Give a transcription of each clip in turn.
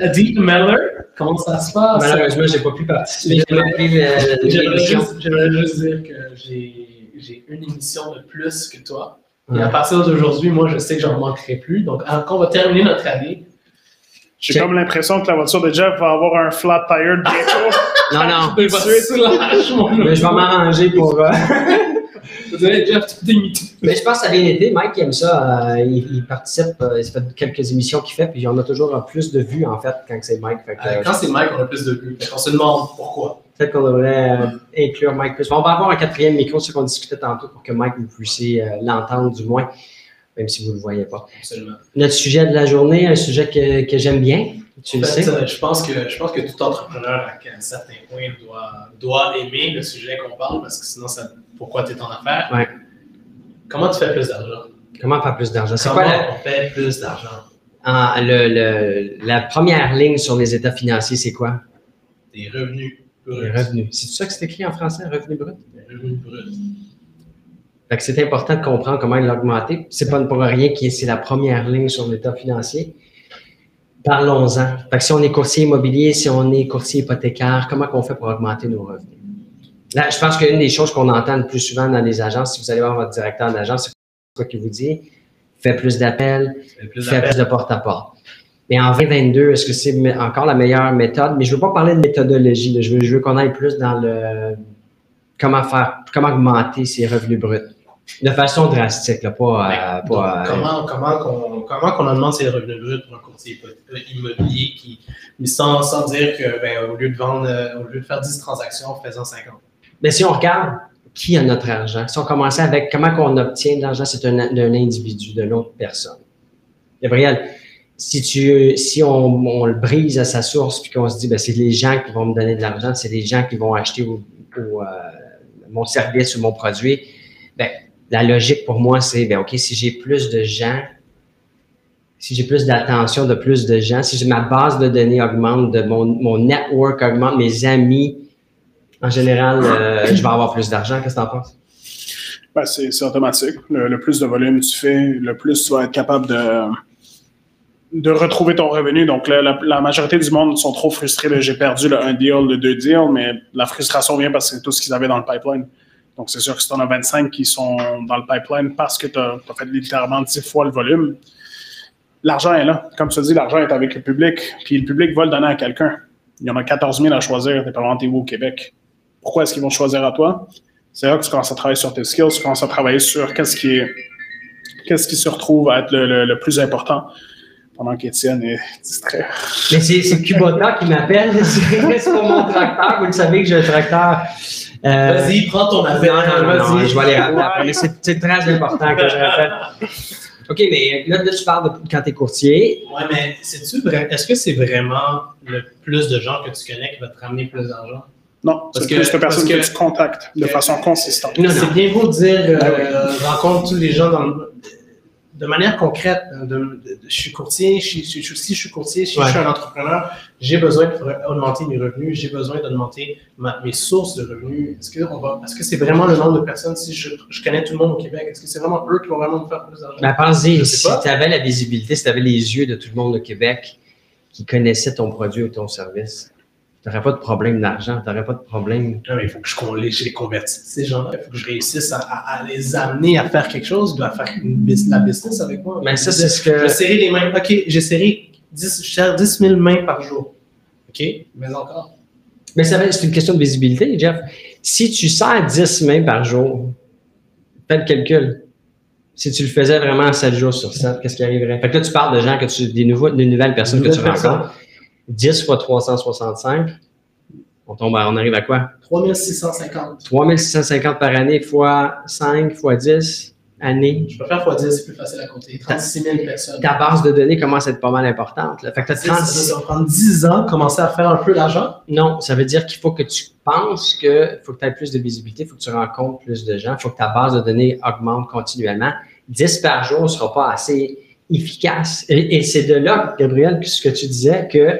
Adi Meller. Comment ça se passe? Malheureusement, je n'ai pas pu participer. J'aimerais juste dire que j'ai une émission de plus que toi. Et à partir d'aujourd'hui, moi, je sais que j'en manquerai plus. Donc, quand on va terminer notre année, j'ai comme l'impression que la voiture de Jeff va avoir un flat tire bientôt. non, non. Mais je vais m'arranger pour. Euh, mais je pense que ça a bien été. Mike aime ça. Euh, il, participe. Euh, il fait quelques émissions qu'il fait, puis on a toujours plus de vues, en fait, quand c'est Mike. Euh, quand c'est Mike, on a plus de vues. On se demande pourquoi. Peut-être qu'on devrait inclure Mike plus. On va avoir un quatrième micro, ce qu'on discutait tantôt, pour que Mike, vous puissiez l'entendre du moins, même si vous ne le voyez pas. Absolument. Notre sujet de la journée, un sujet que, que j'aime bien. Tu le sais? je, pense que, je pense que tout entrepreneur, à un certain point, doit, doit aimer le sujet qu'on parle, parce que sinon, ça pourquoi tu es en affaires. Ouais. Comment tu fais plus d'argent? Comment faire plus d'argent? C'est quoi la... on fait plus d'argent? Ah, le, la première ligne sur les états financiers, c'est quoi? Des revenus bruts. Des revenus. C'est ça que c'est écrit en français, revenus bruts? Des revenus bruts. Fait que c'est important de comprendre comment augmenté. C'est pas pour rien que c'est la première ligne sur l'état financier. Parlons-en. Fait que si on est courtier immobilier, si on est courtier hypothécaire, comment on fait pour augmenter nos revenus? Là, je pense qu'une des choses qu'on entend le plus souvent dans les agences, si vous allez voir votre directeur d'agence, c'est quoi qu'il vous dit? Fais plus d'appels, fais plus de porte-à-porte. Mais en 2022, est-ce que c'est encore la meilleure méthode? Mais je ne veux pas parler de méthodologie. Je, veux, je veux qu'on aille plus dans le comment faire, comment augmenter ses revenus bruts. De façon drastique, là, pas, pas comment, comment, qu'on, comment qu'on augmente ses revenus bruts pour un courtier immobilier qui, sans, sans dire que ben, au lieu de vendre, euh, au lieu de faire 10 transactions, faisant 50. Mais si on regarde qui a notre argent, si on commençait avec comment on obtient de l'argent, c'est un, individu, de l'autre personne. Gabriel, si, tu, si on, le brise à sa source puis qu'on se dit, ben, c'est les gens qui vont me donner de l'argent, c'est les gens qui vont acheter euh, mon service ou mon produit, ben, la logique pour moi, c'est, ben, OK, si j'ai plus de gens, si j'ai plus d'attention de plus de gens, si ma base de données augmente, de mon, mon network augmente, mes amis, en général, euh, je vais avoir plus d'argent. Qu'est-ce que tu en penses? Ben, c'est automatique. Le, plus de volume tu fais, le plus tu vas être capable de, de retrouver ton revenu. Donc, la, majorité du monde sont trop frustrés. J'ai perdu le un deal, le deux deals, mais la frustration vient parce que c'est tout ce qu'ils avaient dans le pipeline. Donc, c'est sûr que si tu en as 25 qui sont dans le pipeline parce que tu as, fait littéralement 10 fois le volume, l'argent est là. Comme tu dis, l'argent est avec le public, puis le public va le donner à quelqu'un. Il y en a 14 000 à choisir, dépendamment où au Québec pourquoi est-ce qu'ils vont choisir à toi? C'est là que tu commences à travailler sur tes skills, tu commences à travailler sur qu'est-ce qui qui se retrouve à être le, plus important pendant qu'Étienne est distrait. Mais c'est Kubota qui m'appelle. C'est pas mon tracteur. Vous le savez que j'ai un tracteur. Euh, vas-y, prends ton appel. vas-y. je vais aller rappeler C'est très important que je rappelle. OK, mais là, tu parles de quand tu es courtier. Oui, mais est-ce que c'est vraiment le plus de gens que tu connais qui va te ramener plus d'argent? Non, c'est plus de personnes que, tu contactes de façon consistante. C'est bien beau de dire euh, ben rencontre tous les gens de manière concrète. je suis courtier, je, si je suis courtier, si je suis un entrepreneur, j'ai besoin d'augmenter mes revenus, j'ai besoin d'augmenter mes sources de revenus. Est-ce que, est-ce que c'est vraiment le nombre de personnes, si je, connais tout le monde au Québec, est-ce que c'est vraiment eux qui vont vraiment me faire plus d'argent? Ben, pensez, si tu avais la visibilité, si tu avais les yeux de tout le monde au Québec qui connaissait ton produit ou ton service, n'aurais pas de problème d'argent, tu n'aurais pas de problème. Non, mais il faut que je, les, je les convertisse, ces gens-là. Il faut que je réussisse à, les amener à faire quelque chose, à faire une, la business avec moi. Mais ça, c'est ce que. Je serrer les mains. OK, j'ai serré 10, je 10 000 mains par jour. OK, mais encore. Mais c'est une question de visibilité, Jeff. Si tu sers 10 mains par jour, fais le calcul. Si tu le faisais vraiment 7 jours sur 7, qu'est-ce qui arriverait? Fait que là, tu parles de gens que tu, des, nouveaux, des nouvelles personnes que tu rencontres. 10 fois 365, on, tombe on arrive à quoi? 3650. 3650 par année fois 5 fois 10 années. Je faire fois 10, c'est plus facile à compter. 36 000 personnes. Ta base de données commence à être pas mal importante. Fait que 36... Ça va prendre 10 ans commencer à faire un peu d'argent? Non, ça veut dire qu'il faut que tu penses qu'il faut que tu aies plus de visibilité, il faut que tu rencontres plus de gens, il faut que ta base de données augmente continuellement. 10 par jour ne sera pas assez efficace. Et, c'est de là, Gabriel, ce que tu disais, que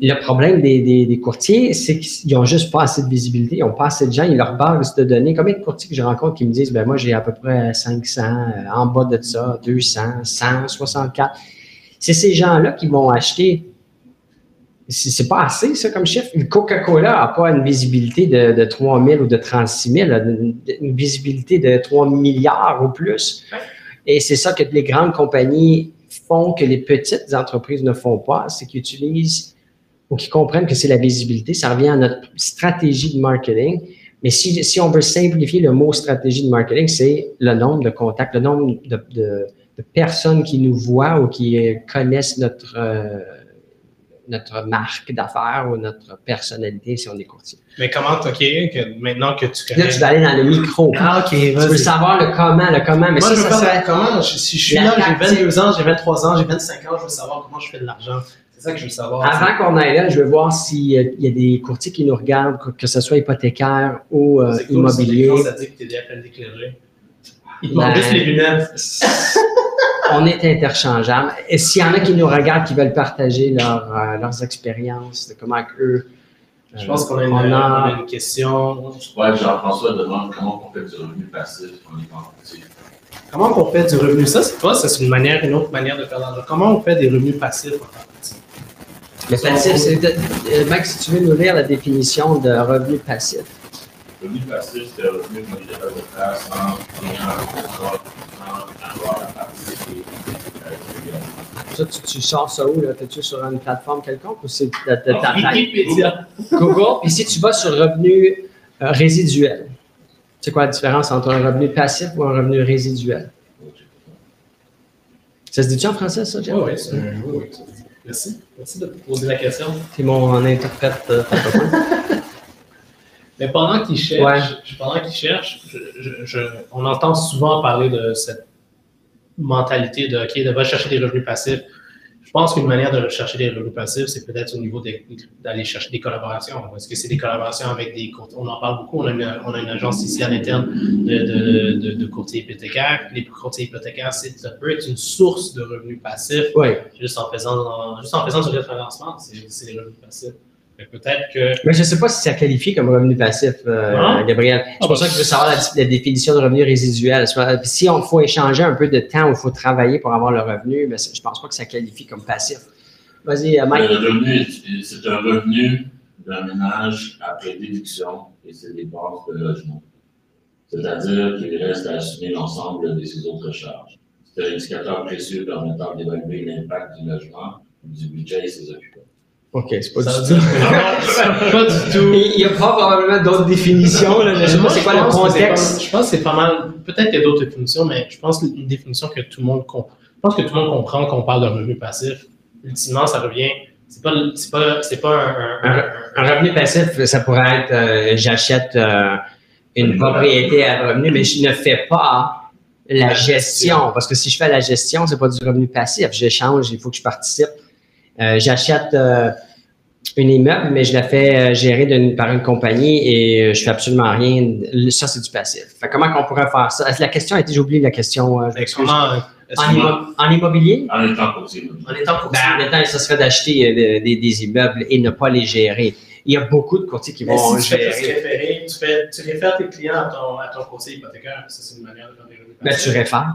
le problème des, courtiers, c'est qu'ils n'ont juste pas assez de visibilité, ils n'ont pas assez de gens, ils leur base de données. Combien de courtiers que je rencontre qui me disent, ben moi, j'ai à peu près 500, euh, en bas de ça, 200, 164. C'est ces gens-là qui vont acheter. C'est pas assez, ça, comme chiffre. Coca-Cola n'a pas une visibilité de, de 3 000 ou de 36 000, une, une visibilité de 3 milliards ou plus. Et c'est ça que les grandes compagnies font que les petites entreprises ne font pas, c'est qu'ils utilisent ou qui comprennent que c'est la visibilité. Ça revient à notre stratégie de marketing. Mais si, si on veut simplifier le mot stratégie de marketing, c'est le nombre de contacts, le nombre de, personnes qui nous voient ou qui connaissent notre, euh, notre marque d'affaires ou notre personnalité si on est courtier. Mais comment, OK, que maintenant que tu connais... Là, tu vas aller dans le micro. Ah, OK, Tu veux savoir le comment, le comment. Mais Moi, ça, je veux ça, savoir comment. Si je suis là, j'ai 22 ans, j'ai 23 ans, j'ai 25 ans, je veux savoir comment je fais de l'argent. C'est ça que je veux savoir. Avant qu'on aille là, je veux voir s'il y a des courtiers qui nous regardent, que ce soit hypothécaire ou euh, immobilier. Ça dit que tu es appels d'éclairé. Ils te ben, juste les lunettes. on est interchangeables. Et s'il y en a qui nous regardent, qui veulent partager leur, euh, leurs expériences, de comment eux. Je pense qu'on a, une, a... une question. Ouais, Jean-François demande comment on fait du revenu passif en étant Comment on fait du revenu? Ça, c'est pas, ça, c'est une manière, une autre manière de faire l'argent. Comment on fait des revenus passifs en tant le passif, c'est. Euh, Max, si tu veux nous lire la définition de revenu passif? Revenu passif, c'est un revenu monétaire de place sans avoir à participer. Ça, tu, tu sors ça où? Es-tu sur une plateforme quelconque ou c'est ta taille? Google. Puis si tu vas sur revenu euh, résiduel, c'est quoi la différence entre un revenu passif ou un revenu résiduel? Ça se dit-tu en français, ça, Jeff? Oui, oui, Merci. Merci de poser la question. C'est mon interprète. Euh, Mais pendant qu'il cherche, pendant qu'il cherche on entend souvent parler de cette mentalité de, OK, de chercher des revenus passifs. Je pense qu'une manière de chercher des revenus passifs, c'est peut-être au niveau d'aller chercher des collaborations. Est-ce que c'est des collaborations avec des courtiers? On en parle beaucoup. On a une, on a une agence ici à l'interne de, de, de, courtiers hypothécaires. Les courtiers hypothécaires, ça peut être une source de revenus passifs. Oui. Juste en faisant, juste en faisant du référencement, c'est des revenus passifs. Mais peut-être que. Mais je ne sais pas si ça qualifie comme revenu passif, euh, Gabriel. C'est pour ça que je veux savoir la, définition de revenu résiduel. Si on faut échanger un peu de temps ou il faut travailler pour avoir le revenu, mais je ne pense pas que ça qualifie comme passif. Vas-y, euh, Mike. Le revenu, c'est un revenu d'un ménage après déduction et ses dépenses de logement. C'est-à-dire qu'il reste à assumer l'ensemble de ses autres charges. C'est un indicateur précieux permettant d'évaluer l'impact du logement, du budget et ses occupants. OK, c'est pas du tout. pas du tout. Il y a pas probablement d'autres définitions. Là. Je sais pas c'est quoi le contexte. je pense que c'est pas mal. Peut-être qu'il y a d'autres définitions, mais je pense qu'une définition que tout le monde comprend. Je pense que tout le monde comprend qu'on parle de revenu passif. Ultimement, ça revient. C'est pas, c'est pas, c'est pas un, un, revenu passif, ça pourrait être euh, j'achète euh, une propriété à revenu, mais je ne fais pas la gestion. Parce que si je fais la gestion, c'est pas du revenu passif. J'échange, il faut que je participe. Euh, j'achète euh, une immeuble, mais je la fais euh, gérer par une compagnie et je fais absolument rien. Ça, c'est du passif. comment on pourrait faire ça? La question a été, j'ai oublié la question. en, immobilier? En étant courtier. En étant courtier. Ben, en étant, ça serait d'acheter des, immeubles et ne pas les gérer. Il y a beaucoup de courtiers qui vont si gérer. Tu, référer, tu, fais, tu réfères tes clients à ton, à ton courtier hypothécaire. Ça, c'est une manière de faire des revenus. Ben, tu réfères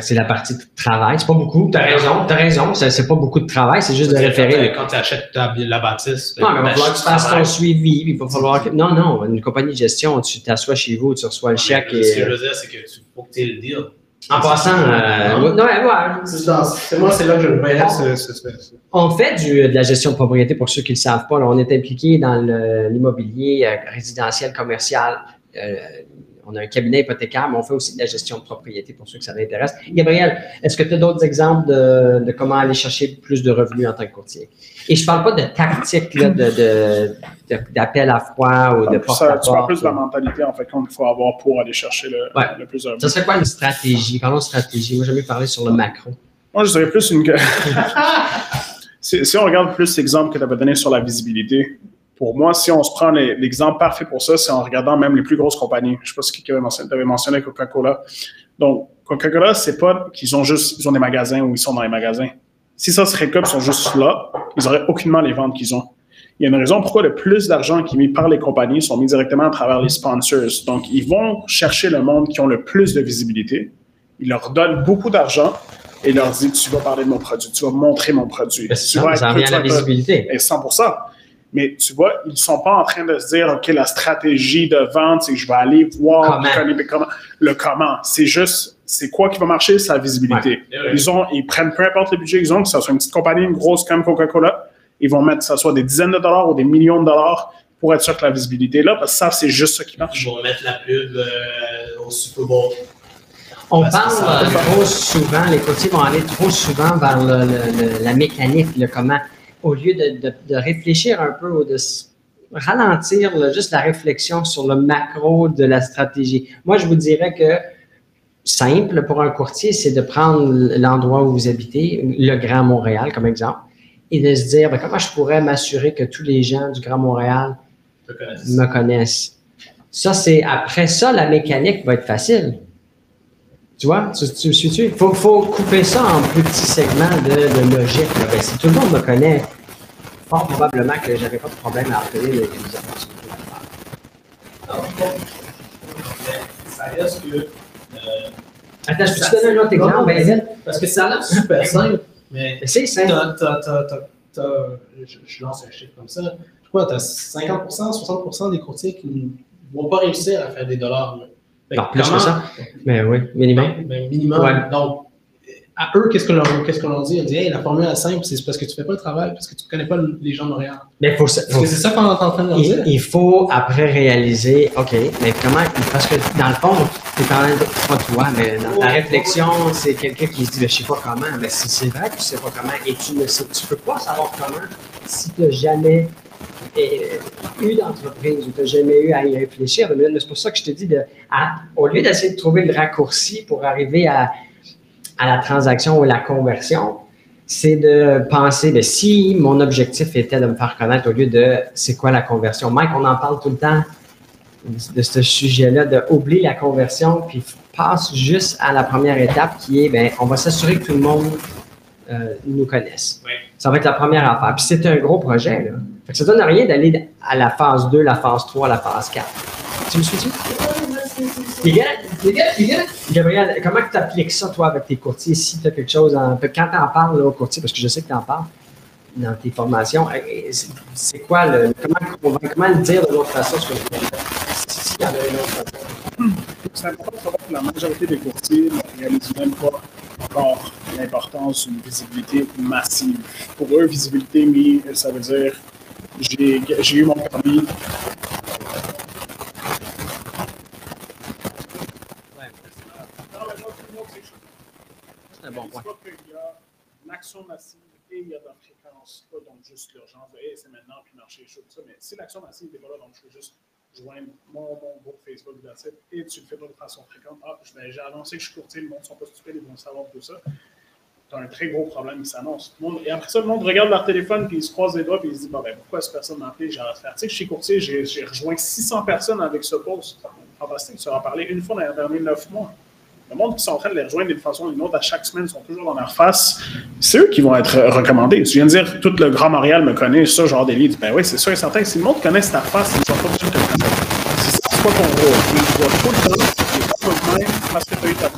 c'est la partie de travail. C'est pas beaucoup. T'as raison, t'as raison. C'est pas beaucoup de travail, c'est juste de référer. Quand tu achètes la bâtisse. Non, mais il va falloir que tu fasses ton suivi. Il va falloir que... Non, non, une compagnie de gestion, tu t'assois chez vous, tu reçois le chèque. Ce que je veux dire, c'est que tu faut que tu aies le deal. En passant, euh, non, ouais, C'est moi, c'est là que je veux ce, On fait du, de la gestion de propriété pour ceux qui ne le savent pas. on est impliqué dans l'immobilier euh, résidentiel, commercial, euh, on a un cabinet hypothécaire, mais on fait aussi de la gestion de propriété pour ceux que ça intéresse. Gabriel, est-ce que tu as d'autres exemples de, comment aller chercher plus de revenus en tant que courtier? Et je ne parle pas de tactique d'appel à froid ou de porte à Tu parles plus de la mentalité, en fait, qu'il faut avoir pour aller chercher le, plus de revenus. Ça serait quoi une stratégie? Parlons de stratégie. Moi, j'aime mieux parler sur le macro. Moi, je dirais plus une... si, on regarde plus l'exemple que tu avais donné sur la visibilité, pour moi, si on se prend l'exemple parfait pour ça, c'est en regardant même les plus grosses compagnies. Je ne sais pas si tu avais mentionné, Coca-Cola. Donc, Coca-Cola, c'est pas qu'ils ont juste ils ont des magasins ou ils sont dans les magasins. Si ça serait comme ils sont juste là, ils n'auraient aucunement les ventes qu'ils ont. Il y a une raison pourquoi le plus d'argent qui est mis par les compagnies sont mis directement à travers les sponsors. Donc, ils vont chercher le monde qui ont le plus de visibilité. Ils leur donnent beaucoup d'argent et leur disent Tu vas parler de mon produit, tu vas montrer mon produit. Ben, tu ça, vas ça être- à la visibilité. et 100 Mais tu vois, ils ne sont pas en train de se dire, OK, la stratégie de vente, c'est que je vais aller voir Comment? connaître comment- le comment. C'est juste, c'est quoi qui va marcher? C'est la visibilité. Ouais. Ils, ont, ils prennent peu importe le budget qu'ils ont, que ce soit une petite compagnie, une grosse comme Coca-Cola, ils vont mettre, que ce soit des dizaines de dollars ou des millions de dollars pour être sûr que la visibilité est là, parce que ça, c'est juste ça qui marche. Je vais mettre la pub euh, au Super Bowl. On Parce parle euh, trop souvent, les courtiers vont aller trop souvent vers le- le- le- la mécanique, le comment, au lieu de, de- de réfléchir un peu ou de ralentir là, juste la réflexion sur le macro de la stratégie. Moi, je vous dirais que simple pour un courtier, c'est de prendre l'endroit où vous habitez, le Grand Montréal comme exemple, et de se dire ben, comment je pourrais m'assurer que tous les gens du Grand Montréal Je te connais. me connaissent? Ça, c'est après ça, la mécanique va être facile. Tu vois, tu, tu me suis-tu? Il faut, faut couper ça en petits segments de, de logique. Ben, si tout le monde me connaît, fort probablement que j'avais pas de problème à appeler les, bon, ça reste que. euh, Attends, je peux te donner un autre exemple? Ben. Parce que ça a l'air super simple, mais C'est simple. je, je lance un chiffre comme ça. Je crois que tu as 50%, 60% des courtiers qui ne vont pas réussir à faire des dollars. là. Non, plus que ça. Mais oui, minimum. Ben, ben, minimum. Ouais. Donc, à eux, qu'est-ce qu'on leur, qu'est-ce qu'on leur dit? On dit, hey, la formule est simple, c'est parce que tu fais pas le travail, parce que tu ne connais pas les gens de Montréal. Mais faut, que c'est ça qu'on est en train de leur dire. il faut après réaliser, OK, mais comment, parce que dans le fond, tu parles de pas toi, mais dans ta réflexion, c'est quelqu'un qui se dit, Ben, je sais pas comment. Mais si c'est vrai que tu sais pas comment et tu ne sais, tu peux pas savoir comment si tu n'as jamais eu d'entreprise ou tu n'as jamais eu à y réfléchir. C'est pour ça que je te dis, de, au lieu d'essayer de trouver le raccourci pour arriver à, la transaction ou la conversion, c'est de penser, si mon objectif était de me faire connaître au lieu de c'est quoi la conversion. Mike, on en parle tout le temps de ce sujet-là, de oublier la conversion, puis passe juste à la première étape qui est, ben, on va s'assurer que tout le monde euh, nous connaisse. Ouais. Ça va être la première affaire. Puis c'est un gros projet. Là. Fait que ça donne rien d'aller à la phase 2, la phase 3, la phase 4. Tu me suis-tu? Gabriel, comment tu appliques ça, toi, avec tes courtiers, si tu as quelque chose en. Quand tu en parles là, aux courtiers, parce que je sais que tu en parles dans tes formations, euh, c'est- c'est quoi le. Comment, convaincre- comment le dire de l'autre façon ce que y en a une autre façon. C'est important de savoir que la majorité des courtiers ne réalisent même pas encore l'importance d'une visibilité massive. Pour eux, visibilité, mais ça veut dire j'ai eu mon permis. C'est un bon point. Qu'il y a l'action massive et il y a de la fréquence, pas donc juste l'urgence de hey, c'est maintenant puis marcher chaud, tout ça. Mais si l'action massive n'est pas là, donc je peux juste joindre mon, mon groupe Facebook et tu le fais pas de façon fréquente. Ah, j'ai annoncé que je suis courtier, le monde ne sont pas stupides, ils vont savoir tout ça. Un très gros problème qui s'annonce. Et après ça, le monde regarde leur téléphone, puis ils se croisent les doigts, puis ils se disent ben, pourquoi cette personne m'a appelé? J'ai que je suis courtier, j'ai rejoint 600 personnes avec ce post. Fantastique, tu en parlé une fois dans les derniers 9 mois. Le monde qui sont en train de les rejoindre d'une façon ou d'une autre à chaque semaine sont toujours dans leur face. C'est eux qui vont être recommandés. Tu viens de dire tout le Grand Montréal me connaît, ça, genre leads. Ben oui, c'est sûr et certain. Si le monde connaît ta face, ils ne sont pas obligés de te connaître. C'est ça, c'est pas ton rôle. Le vois tout le temps, même parce que tu as eu ta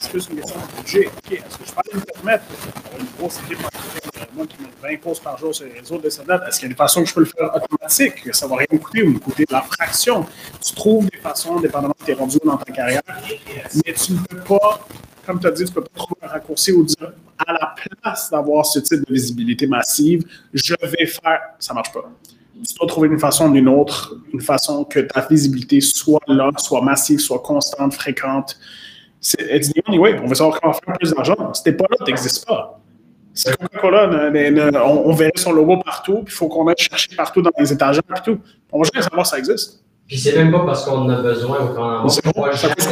c'est une question de budget. Est-ce que je peux me permettre une grosse qui met 20 posts par jour sur les réseaux de cette est-ce qu'il y a des façons que je peux le faire automatique, que ça va rien coûter ou me coûter de la fraction? Tu trouves des façons, dépendamment de tes rendus dans ta carrière, mais tu ne peux pas, comme tu as dit, tu ne peux pas trouver un raccourci ou dire à la place d'avoir ce type de visibilité massive, je vais faire. Ça ne marche pas. Tu dois trouver une façon ou d'une autre, une façon que ta visibilité soit là, soit massive, soit constante, fréquente. C'est it's the only way. On veut savoir comment faire plus d'argent. Si t'es pas là, tu n'existes pas. Si Coca-Cola, ne- ne- ne- on, on verrait son logo partout, puis il faut qu'on aille chercher partout dans les étagères et tout. On va jamais savoir si ça existe. Puis c'est même pas parce qu'on en a besoin ou qu'on en C'est a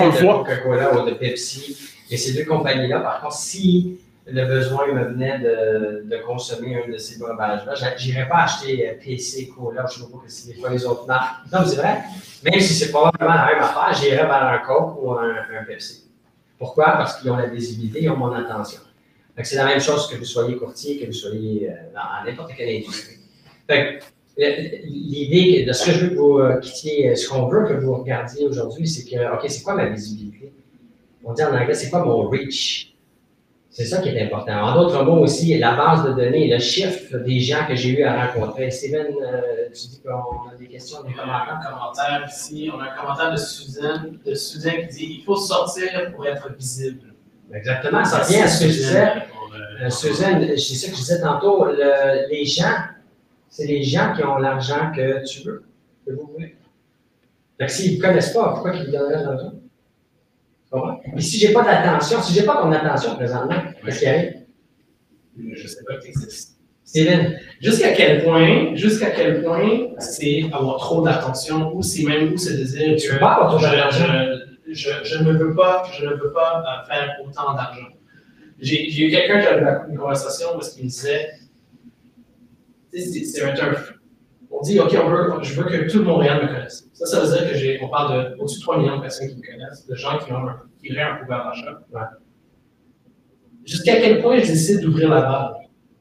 le de. Coca-Cola ou de Pepsi. Et ces deux compagnies-là, par contre, si le besoin me venait de, de consommer un de ces breuvages-là, j'irais pas acheter euh, PC, Cola, je sais pas c'est quoi les autres marques. Non, c'est vrai. Même si c'est probablement la même affaire, j'irais vers un Coke ou un, un Pepsi. Pourquoi? Parce qu'ils ont la visibilité, ils ont mon attention. C'est la même chose que vous soyez courtier, que vous soyez euh, dans n'importe quelle industrie. L'idée de ce que je veux que vous euh, quittiez, ce qu'on veut que vous regardiez aujourd'hui, c'est que, OK, c'est quoi ma visibilité? On dit en anglais, c'est quoi mon reach? C'est ça qui est important. En d'autres mots aussi, la base de données, le chiffre des gens que j'ai eu à rencontrer. Steven, euh, tu dis qu'on a des questions, des commentaires? Un commentaire ici. On a un commentaire de Suzanne, de Suzanne qui dit il faut sortir pour être visible. Exactement, ça revient à ce que je disais. Euh, Suzanne, c'est ça que je disais tantôt. les gens, c'est les gens qui ont l'argent que tu veux, que vous voulez. Fait que s'ils ne connaissent pas, pourquoi ils vous donneraient l'argent? Et si je n'ai pas d'attention, si je n'ai pas ton attention présentement, qu'est-ce qui arrive? Je ne sais pas que tu existes. Steven, jusqu'à quel point, jusqu'à quel point c'est avoir trop d'attention ou c'est même où c'est de dire tu veux pas trop d'argent. Je, je, ne veux pas, je ne veux pas euh, faire autant d'argent. J'ai eu quelqu'un qui avait une conversation où il me disait, c'est un turf on dit, OK, on veut, je veux que tout le Montréal me connaisse. Ça, ça veut dire qu'on parle d'au-dessus de 3 millions de personnes qui me connaissent, de gens qui, ont un, qui auraient un pouvoir d'achat. Jusqu'à quel point je décide d'ouvrir la barre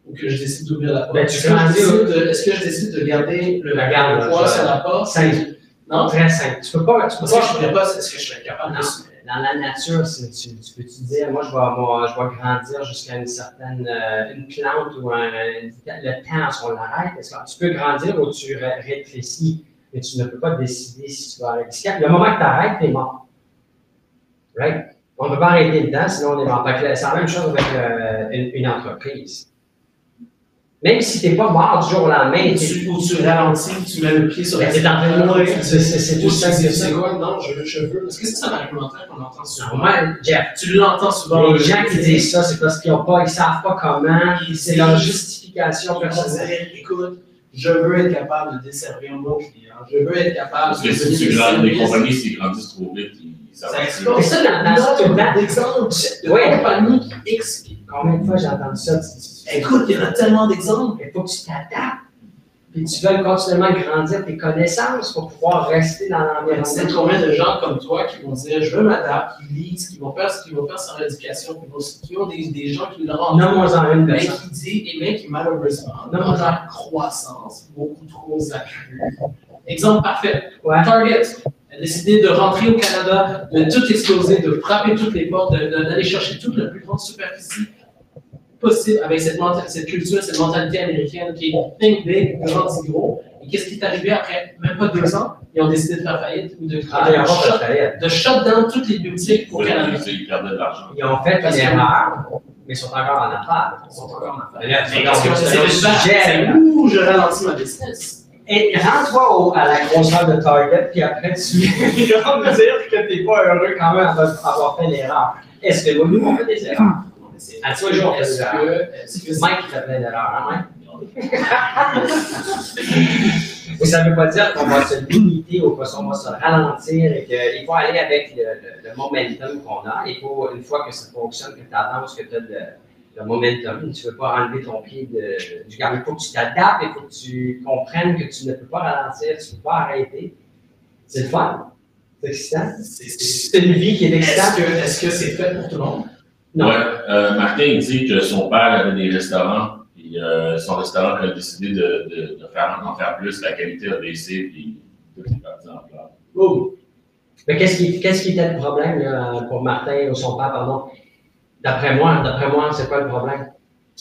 ou que je décide d'ouvrir la porte? Ben, Est-ce que, je décide de garder le, poids sur la porte? Simple. Non? Très simple. Tu peux pas. Tu peux pas. Je ne pas, est-ce que je suis capable de dans la nature, tu, peux te dire, moi, je vais, grandir jusqu'à une certaine euh, une plante ou un, le temps, est-ce qu'on l'arrête? tu peux grandir ou tu rétrécis, mais tu ne peux pas décider si tu vas arrêter? Le moment que tu arrêtes, tu es mort. Right? On ne peut pas arrêter le temps, sinon on est mort. C'est la même chose avec euh, une entreprise. Même si tu n'es pas mort du jour au lendemain. Ou tu, ou tu ralentis, tu mets le pied sur la tête. en train de mourir. C'est tout ça. C'est quoi? Non, je, je veux. Est-ce que c'est ça l'argumentaire qu'on entend souvent? Moi, Jeff. Tu l'entends souvent. Les gens qui disent ça, c'est parce qu'ils ne savent pas comment. C'est leur justification personnelle. Écoute, je veux être capable de desservir mon client. Je veux être capable Parce que si tu grandes, les compagnies, s'ils grandissent trop vite, ça va C'est ça dans, dans ça, le temps. Exemple, de compagnie qui explique. Combien de fois j'ai entendu ça? Écoute, il y en a tellement d'exemples. Il faut que tu t'adaptes. Puis tu veux continuellement grandir tes connaissances pour pouvoir rester dans l'environnement. C'est combien de gens comme toi qui vont dire je veux m'adapter, qui lisent, qui vont faire, qui vont faire sans éducation, qui, ont des, des gens qui le rendent. Non, en une mais qui dit, et bien qui malheureusement, dans leur croissance beaucoup trop accrue. Exemple parfait. Target a décidé de rentrer au Canada, de tout exploser, de frapper toutes les portes, d'aller chercher toute la plus grande superficie possible avec cette, cette culture, cette mentalité américaine qui est think big, grandis gros. Et qu'est-ce qui est arrivé après même pas deux ans? Ils ont décidé de faire faillite ou de, ah, de, shut, de shut down toutes les boutiques. Ils perdaient de l'argent. Ils ont fait une erreur, mais ils sont encore en affaires. Ils sont encore en affaires. C'est où je ralentis ma business? Et rends-toi à la grosseur de Target, puis après tu vas me dire que tu n'es pas heureux quand même d'avoir fait l'erreur. Est-ce que nous, on fait des erreurs? À tous les jours, des erreurs. Mike qui fait plein d'erreurs, hein, Mike? ça ne veut pas dire qu'on va se limiter ou qu'on va se ralentir et qu'il faut aller avec le, le, momentum qu'on a. Il faut, une fois que ça fonctionne, que tu avances, que tu as de, le momentum. Tu ne veux pas enlever ton pied de, du garde. Il faut que tu t'adaptes, il faut que tu comprennes que tu ne peux pas ralentir, tu ne peux pas arrêter. C'est le fun. C'est excitant. C'est une vie qui est excitante. Est-ce que c'est fait pour tout le monde? Non. Ouais, euh, Martin dit que son père avait des restaurants, puis euh, son restaurant a décidé de, faire, en faire plus, la qualité a baissé, puis tout est parti en place. Oh. Mais qu'est-ce qui, qu'est-ce qui était le problème là, pour Martin ou son père, pardon? D'après moi, d'après moi, c'est pas le problème?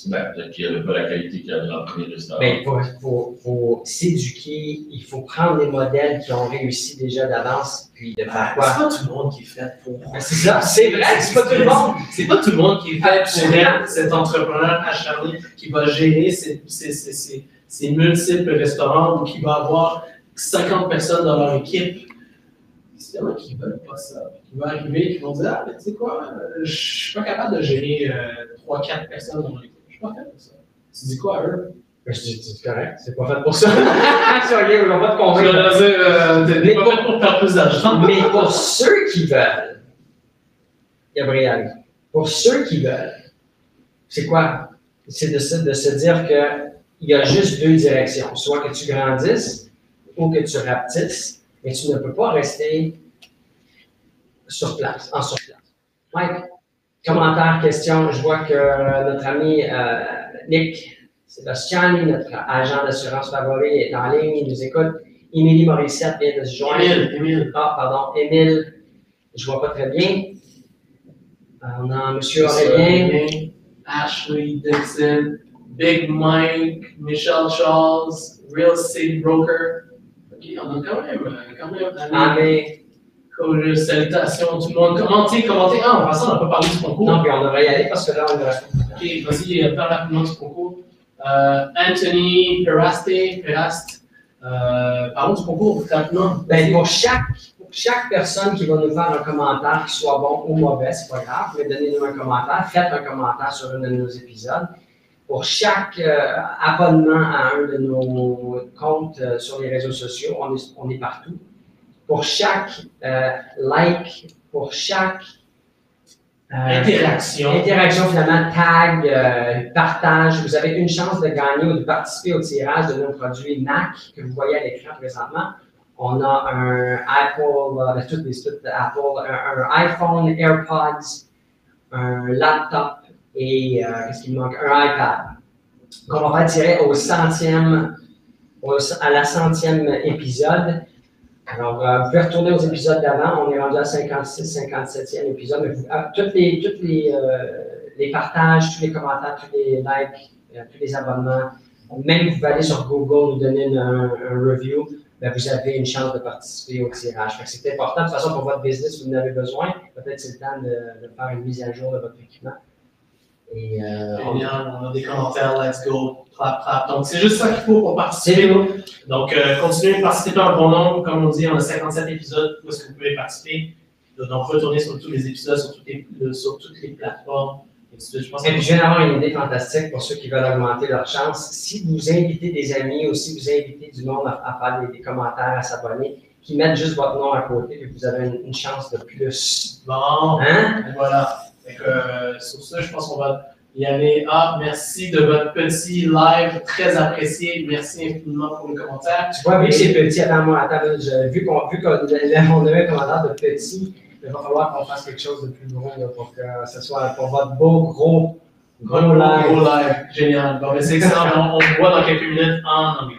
Ben, peut-être qu'il n'y avait pas la qualité qu'il y avait dans le premier restaurant. Ben, il faut, faut, faut s'éduquer, il faut prendre des modèles qui ont réussi déjà d'avance, puis de faire quoi? C'est pas tout le monde qui est fait pour. Ben, c'est ça, c'est vrai, c'est pas tout le monde. C'est pas tout le monde qui est fait pour être cet entrepreneur acharné qui va gérer ses, ses, ses, ses multiples restaurants ou qui va avoir 50 personnes dans leur équipe il y en a qui ne veulent pas ça. Qui vont arriver, qui vont dire Ah, mais tu sais quoi, euh, je ne suis pas capable de gérer euh, 3-4 personnes dans mon équipe. Pas fait pour ça. Tu dis quoi à eux? Ben, je dis, c'est correct, c'est pas fait pour ça. Sérieux, on va pas te convaincre. Je veux dire, euh, pas fait pour faire plus d'argent. Mais pour ceux qui veulent, Gabriel, pour ceux qui veulent, c'est quoi? C'est de, de, se dire qu'il y a juste deux directions. Soit que tu grandisses ou que tu rapetisses mais tu ne peux pas rester sur place, en sur place. Mike, Commentaires, questions. Je vois que notre ami euh, Nick Sébastiani, notre agent d'assurance favori, est en ligne, il nous écoute. Émilie Morissette vient de se joindre. Émile, Émile. Ah, pardon, Émile, je vois pas très bien. Euh, On a M. Aurélien. Ashley Dixon, Big Mike, Michelle Charles, Real Estate Broker. Ok, on a quand même, euh, quand même. Cool, salutations tout le monde. Commentez, commentez. Ah, en passant, on n'a pas parlé du concours. non, puis on devrait y aller parce que là, on devrait. Ok, vas-y, euh, parle rapidement du concours. Euh, Anthony Peraste, Peraste, euh, parlons du concours rapidement. Ben, pour chaque, pour chaque personne qui va nous faire un commentaire, qu'il soit bon ou mauvais, c'est pas grave, mais donnez-nous un commentaire, faites un commentaire sur un de nos épisodes. Pour chaque euh, abonnement à un de nos comptes sur les réseaux sociaux, on est, on est partout. Pour chaque euh, like, pour chaque euh, Interaction. Interaction, finalement, tag, euh, partage. Vous avez une chance de gagner ou de participer au tirage de nos produits Mac que vous voyez à l'écran présentement. On a un Apple, ben, toutes les d'Apple, un, un iPhone, AirPods, un laptop et qu'est-ce qu'il manque? Un iPad. Qu'on va faire tirer au centième, au- à la centième épisode. Alors, euh, vous pouvez retourner aux épisodes d'avant. On est rendu à 56, 57e épisode. Mais vous- ah, toutes les, toutes les, euh, les partages, tous les commentaires, tous les likes, euh, tous les abonnements, même vous pouvez aller sur Google nous donner une- un, review, ben, vous avez une chance de participer au tirage. C'est important. De toute façon, pour votre business, vous en avez besoin. Peut-être c'est le temps de faire une mise à jour de votre équipement. Et, euh, on- a des commentaires, let's go, clap, clap. Donc, c'est juste ça qu'il faut pour participer. Donc, euh, continuez de participer un bon nombre. Comme on dit, on a 57 épisodes où est-ce que vous pouvez participer? Donc, retournez sur tous les épisodes, sur toutes les, euh, sur toutes les plateformes. Je pense que je viens d'avoir une idée fantastique pour ceux qui veulent augmenter leur chance. Si vous invitez des amis ou si vous invitez du monde à, faire des, des commentaires, à s'abonner, qui mettent juste votre nom à côté, puis vous avez une, une chance de plus. bon, Hein? voilà. Que, euh, sur ça, je pense qu'on va y aller. Ah, merci de votre petit live, très apprécié. Merci infiniment pour les commentaires. Tu vois, vu que c'est petit, attends, moi, attends, je- vu qu'on vu qu'on on avait un commentaire de petit, il va falloir qu'on fasse quelque chose de plus gros là, pour que ce soit pour votre beau, gros, gros Gros live. live. Génial. Bon, ben, c'est excellent. on, on se voit dans quelques minutes en anglais.